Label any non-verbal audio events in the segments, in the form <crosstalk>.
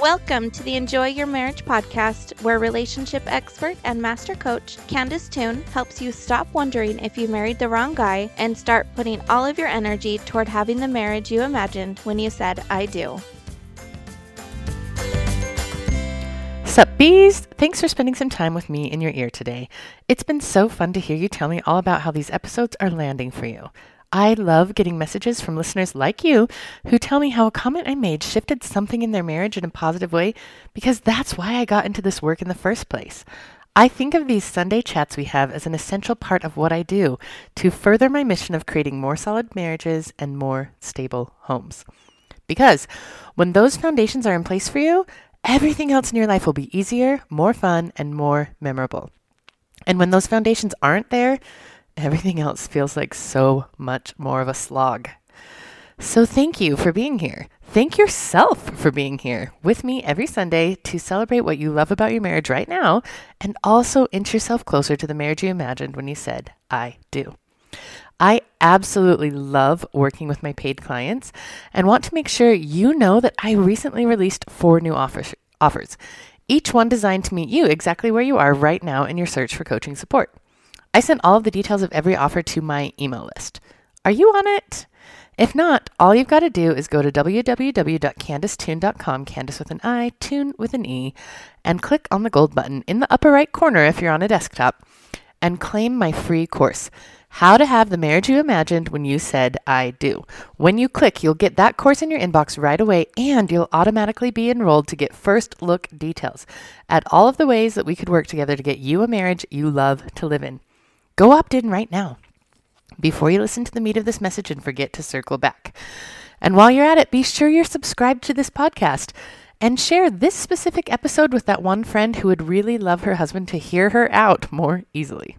Welcome to the Enjoy Your Marriage podcast, where relationship expert and master coach Candice Toone helps you stop wondering if you married the wrong guy and start putting all of your energy toward having the marriage you imagined when you said, I do. Sup, bees? Thanks for spending some time with me in your ear today. It's been so fun to hear you tell me all about how these episodes are landing for you. I love getting messages from listeners like you who tell me how a comment I made shifted something in their marriage in a positive way because that's why I got into this work in the first place. I think of these Sunday chats we have as an essential part of what I do to further my mission of creating more solid marriages and more stable homes. Because when those foundations are in place for you, everything else in your life will be easier, more fun, and more memorable. And when those foundations aren't there, everything else feels like so much more of a slog. So thank you for being here. Thank yourself for being here with me every Sunday to celebrate what you love about your marriage right now and also inch yourself closer to the marriage you imagined when you said, I do. I absolutely love working with my paid clients and want to make sure you know that I recently released four new offers, offers, each one designed to meet you exactly where you are right now in your search for coaching support. I sent all of the details of every offer to my email list. Are you on it? If not, all you've got to do is go to www.candicetoone.com, Candice with an I, Toone with an E, and click on the gold button in the upper right corner if you're on a desktop, and claim my free course. How to have the marriage you imagined when you said I do. When you click, you'll get that course in your inbox right away and you'll automatically be enrolled to get first look details at all of the ways that we could work together to get you a marriage you love to live in. Go opt in right now before you listen to the meat of this message and forget to circle back. And while you're at it, be sure you're subscribed to this podcast and share this specific episode with that one friend who would really love her husband to hear her out more easily.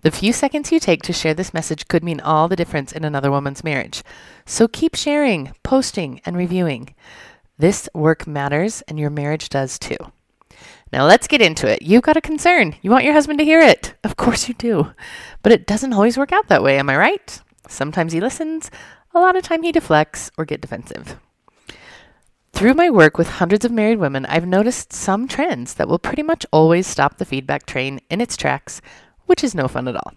The few seconds you take to share this message could mean all the difference in another woman's marriage. So keep sharing, posting, and reviewing. This work matters, and your marriage does too. Now let's get into it. You've got a concern. You want your husband to hear it. Of course you do. But it doesn't always work out that way, am I right? Sometimes he listens, a lot of time he deflects or get defensive. Through my work with hundreds of married women, I've noticed some trends that will pretty much always stop the feedback train in its tracks, which is no fun at all.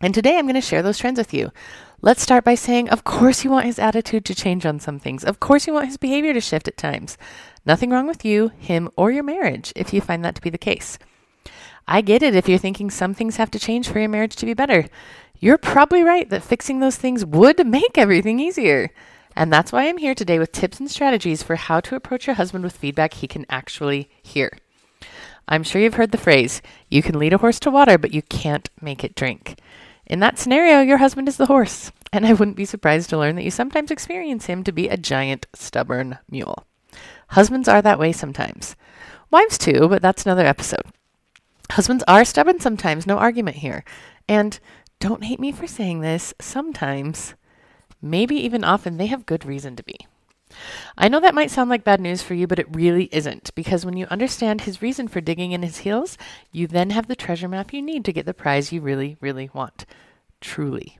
And today I'm going to share those trends with you. Let's start by saying, of course, you want his attitude to change on some things. Of course, you want his behavior to shift at times. Nothing wrong with you, him, or your marriage if you find that to be the case. I get it if you're thinking some things have to change for your marriage to be better. You're probably right that fixing those things would make everything easier. And that's why I'm here today with tips and strategies for how to approach your husband with feedback he can actually hear. I'm sure you've heard the phrase, you can lead a horse to water, but you can't make it drink. In that scenario, your husband is the horse, and I wouldn't be surprised to learn that you sometimes experience him to be a giant, stubborn mule. Husbands are that way sometimes. Wives too, but that's another episode. Husbands are stubborn sometimes, no argument here. And don't hate me for saying this, sometimes, maybe even often, they have good reason to be. I know that might sound like bad news for you, but it really isn't, because when you understand his reason for digging in his heels, you then have the treasure map you need to get the prize you really, really want. Truly.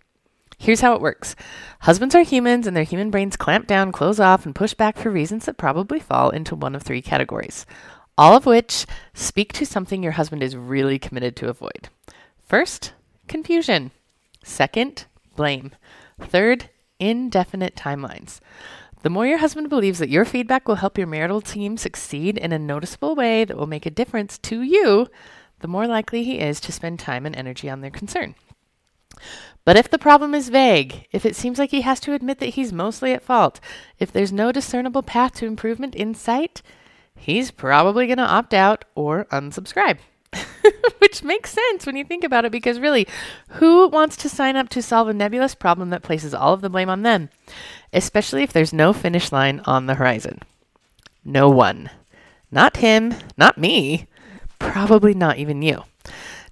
Here's how it works Husbands are humans, and their human brains clamp down, close off, and push back for reasons that probably fall into one of three categories, all of which speak to something your husband is really committed to avoid. First, confusion. Second, blame. Third, indefinite timelines. The more your husband believes that your feedback will help your marital team succeed in a noticeable way that will make a difference to you, the more likely he is to spend time and energy on their concern. But if the problem is vague, if it seems like he has to admit that he's mostly at fault, if there's no discernible path to improvement in sight, he's probably going to opt out or unsubscribe. <laughs> Which makes sense when you think about it because really, who wants to sign up to solve a nebulous problem that places all of the blame on them? Especially if there's no finish line on the horizon. No one. Not him, not me, probably not even you.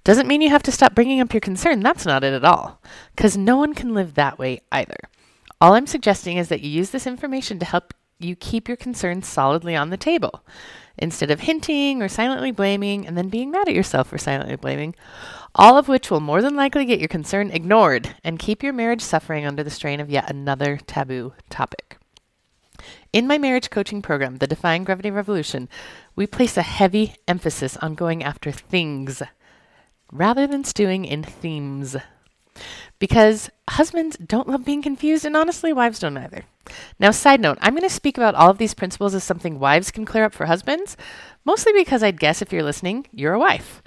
Doesn't mean you have to stop bringing up your concern. That's not it at all. Because no one can live that way either. All I'm suggesting is that you use this information to help you keep your concerns solidly on the table. Instead of hinting or silently blaming and then being mad at yourself for silently blaming, all of which will more than likely get your concern ignored and keep your marriage suffering under the strain of yet another taboo topic. In my marriage coaching program, the Defying Gravity Revolution, we place a heavy emphasis on going after things rather than stewing in themes. Because husbands don't love being confused, and honestly, wives don't either. Now, side note, I'm going to speak about all of these principles as something wives can clear up for husbands, mostly because I'd guess if you're listening, you're a wife.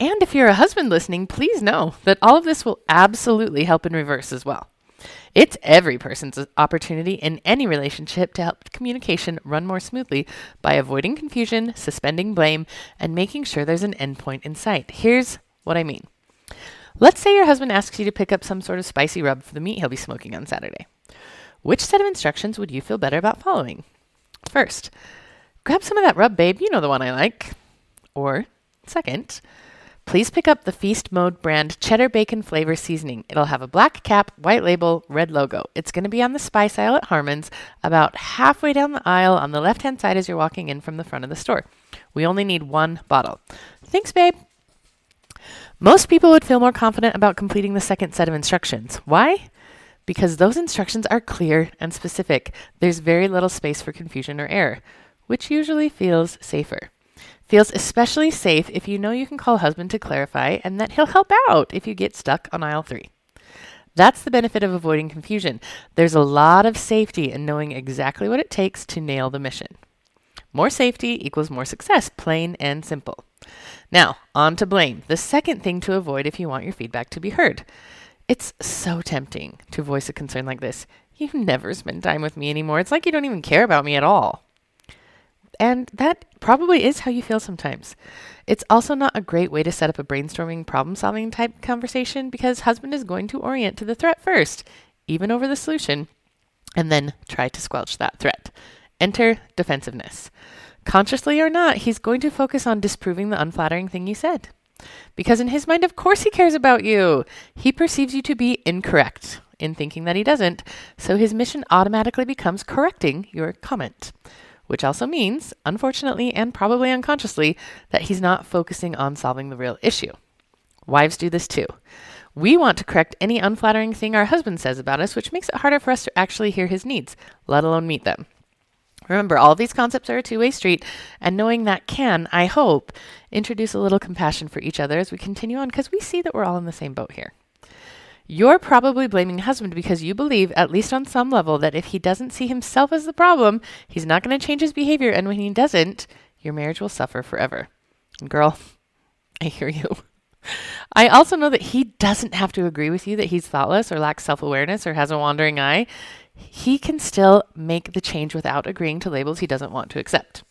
And if you're a husband listening, please know that all of this will absolutely help in reverse as well. It's every person's opportunity in any relationship to help communication run more smoothly by avoiding confusion, suspending blame, and making sure there's an endpoint in sight. Here's what I mean. Let's say your husband asks you to pick up some sort of spicy rub for the meat he'll be smoking on Saturday. Which set of instructions would you feel better about following? First, grab some of that rub, babe. You know the one I like. Or, second, please pick up the Feast Mode brand cheddar bacon flavor seasoning. It'll have a black cap, white label, red logo. It's going to be on the spice aisle at Harmon's, about halfway down the aisle on the left hand side as you're walking in from the front of the store. We only need one bottle. Thanks, babe. Most people would feel more confident about completing the second set of instructions. Why? because those instructions are clear and specific. There's very little space for confusion or error, which usually feels safer. Feels especially safe if you know you can call husband to clarify and that he'll help out if you get stuck on aisle three. That's the benefit of avoiding confusion. There's a lot of safety in knowing exactly what it takes to nail the mission. More safety equals more success, plain and simple. Now, on to blame, the second thing to avoid if you want your feedback to be heard. It's so tempting to voice a concern like this. You never spend time with me anymore. It's like you don't even care about me at all. And that probably is how you feel sometimes. It's also not a great way to set up a brainstorming, problem solving type conversation because husband is going to orient to the threat first, even over the solution, and then try to squelch that threat. Enter defensiveness. Consciously or not, he's going to focus on disproving the unflattering thing you said. Because in his mind, of course, he cares about you. He perceives you to be incorrect in thinking that he doesn't, so his mission automatically becomes correcting your comment. Which also means, unfortunately and probably unconsciously, that he's not focusing on solving the real issue. Wives do this too. We want to correct any unflattering thing our husband says about us, which makes it harder for us to actually hear his needs, let alone meet them. Remember, all these concepts are a two way street, and knowing that can, I hope, introduce a little compassion for each other as we continue on because we see that we're all in the same boat here. You're probably blaming husband because you believe, at least on some level, that if he doesn't see himself as the problem, he's not going to change his behavior, and when he doesn't, your marriage will suffer forever. And girl, <laughs> I hear you. I also know that he doesn't have to agree with you that he's thoughtless or lacks self awareness or has a wandering eye he can still make the change without agreeing to labels he doesn't want to accept.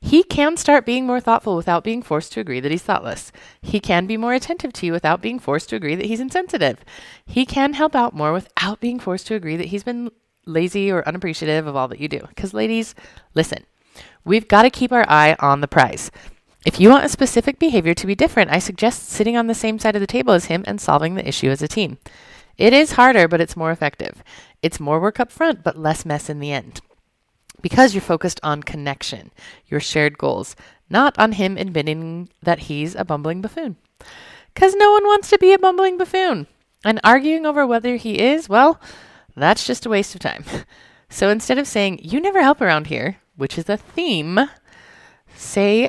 He can start being more thoughtful without being forced to agree that he's thoughtless. He can be more attentive to you without being forced to agree that he's insensitive. He can help out more without being forced to agree that he's been lazy or unappreciative of all that you do. Because, ladies, listen, we've got to keep our eye on the prize. If you want a specific behavior to be different, I suggest sitting on the same side of the table as him and solving the issue as a team. It is harder, but it's more effective. It's more work up front, but less mess in the end. Because you're focused on connection, your shared goals, not on him admitting that he's a bumbling buffoon. Because no one wants to be a bumbling buffoon. And arguing over whether he is, well, that's just a waste of time. <laughs> So instead of saying, you never help around here, which is a theme, say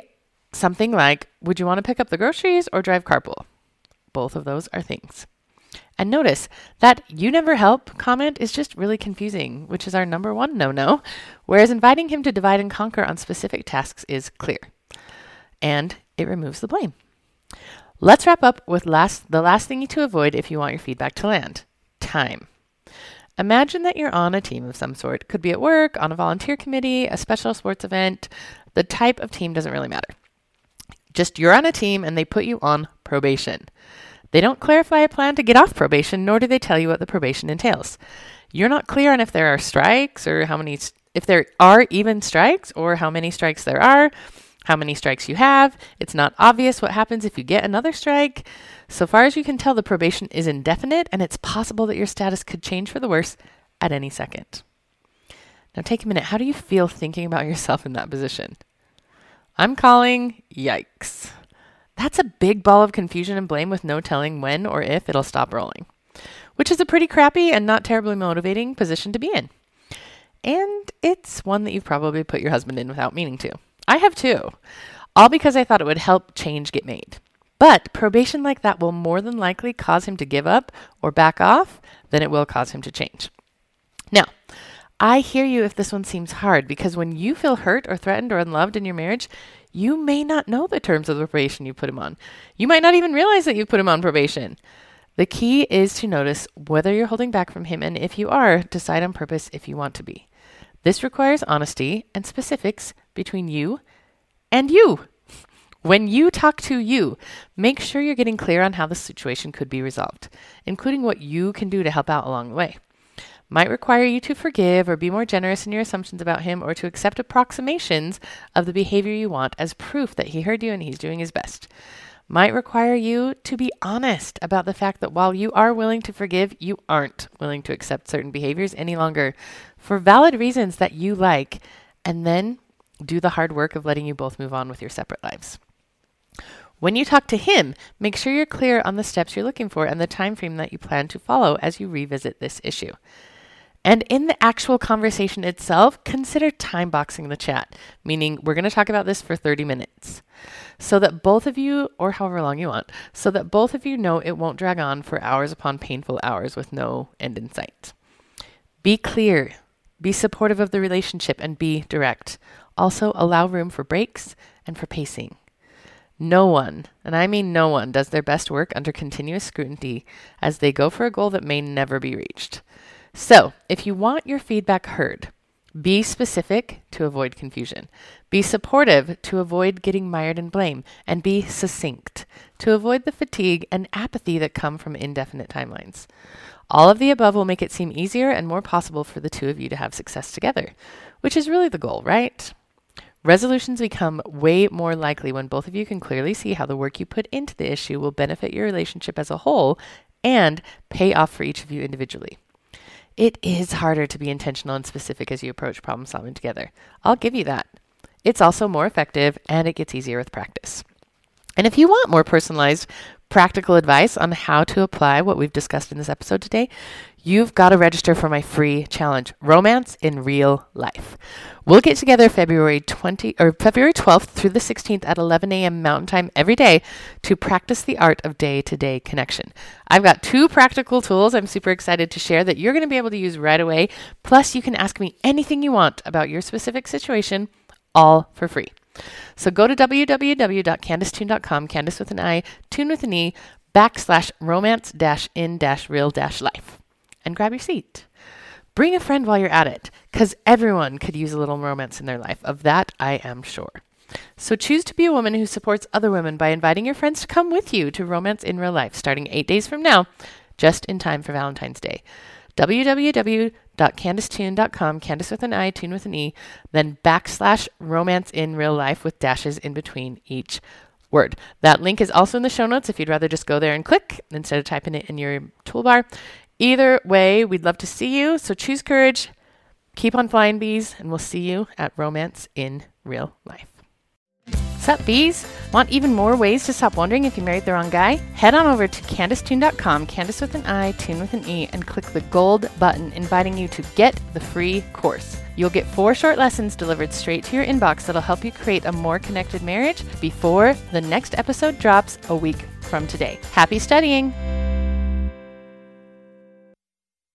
something like, would you want to pick up the groceries or drive carpool? Both of those are things. And notice that you never help comment is just really confusing, which is our number one no no, whereas inviting him to divide and conquer on specific tasks is clear. And it removes the blame. Let's wrap up with last, the last thing to avoid if you want your feedback to land time. Imagine that you're on a team of some sort. Could be at work, on a volunteer committee, a special sports event. The type of team doesn't really matter. Just you're on a team and they put you on probation. They don't clarify a plan to get off probation, nor do they tell you what the probation entails. You're not clear on if there are strikes or how many, if there are even strikes or how many strikes there are, how many strikes you have. It's not obvious what happens if you get another strike. So far as you can tell, the probation is indefinite and it's possible that your status could change for the worse at any second. Now take a minute. How do you feel thinking about yourself in that position? I'm calling yikes. That's a big ball of confusion and blame with no telling when or if it'll stop rolling, which is a pretty crappy and not terribly motivating position to be in. And it's one that you've probably put your husband in without meaning to. I have too. All because I thought it would help change get made. But probation like that will more than likely cause him to give up or back off than it will cause him to change. Now, I hear you if this one seems hard because when you feel hurt or threatened or unloved in your marriage, you may not know the terms of the probation you put him on. You might not even realize that you put him on probation. The key is to notice whether you're holding back from him, and if you are, decide on purpose if you want to be. This requires honesty and specifics between you and you. When you talk to you, make sure you're getting clear on how the situation could be resolved, including what you can do to help out along the way. Might require you to forgive or be more generous in your assumptions about him or to accept approximations of the behavior you want as proof that he heard you and he's doing his best might require you to be honest about the fact that while you are willing to forgive, you aren't willing to accept certain behaviors any longer for valid reasons that you like, and then do the hard work of letting you both move on with your separate lives. When you talk to him, make sure you're clear on the steps you're looking for and the time frame that you plan to follow as you revisit this issue. And in the actual conversation itself, consider time boxing the chat, meaning we're going to talk about this for 30 minutes so that both of you, or however long you want, so that both of you know it won't drag on for hours upon painful hours with no end in sight. Be clear, be supportive of the relationship, and be direct. Also, allow room for breaks and for pacing. No one, and I mean no one, does their best work under continuous scrutiny as they go for a goal that may never be reached. So, if you want your feedback heard, be specific to avoid confusion. Be supportive to avoid getting mired in blame. And be succinct to avoid the fatigue and apathy that come from indefinite timelines. All of the above will make it seem easier and more possible for the two of you to have success together, which is really the goal, right? Resolutions become way more likely when both of you can clearly see how the work you put into the issue will benefit your relationship as a whole and pay off for each of you individually. It is harder to be intentional and specific as you approach problem solving together. I'll give you that. It's also more effective and it gets easier with practice. And if you want more personalized, practical advice on how to apply what we've discussed in this episode today, you've got to register for my free challenge, Romance in Real Life. We'll get together February 20 or February 12th through the 16th at 11 a.m. Mountain Time every day to practice the art of day-to-day connection. I've got two practical tools I'm super excited to share that you're going to be able to use right away. Plus, you can ask me anything you want about your specific situation all for free. So go to www.candicetoone.com, Candice with an I, Toone with an E, backslash romance dash in dash real dash life, and grab your seat. Bring a friend while you're at it, because everyone could use a little romance in their life. Of that, I am sure. So choose to be a woman who supports other women by inviting your friends to come with you to Romance in Real Life starting eight days from now, just in time for Valentine's Day www.candicetoone.com, Candice with an I, Toone with an E, then backslash romance in real life with dashes in between each word. That link is also in the show notes if you'd rather just go there and click instead of typing it in your toolbar. Either way, we'd love to see you. So choose courage, keep on flying bees, and we'll see you at Romance in Real Life. Sup, bees? Want even more ways to stop wondering if you married the wrong guy? Head on over to CandiceToone.com, Candice with an I, Toone with an E, and click the gold button inviting you to get the free course. You'll get four short lessons delivered straight to your inbox that'll help you create a more connected marriage before the next episode drops a week from today. Happy studying!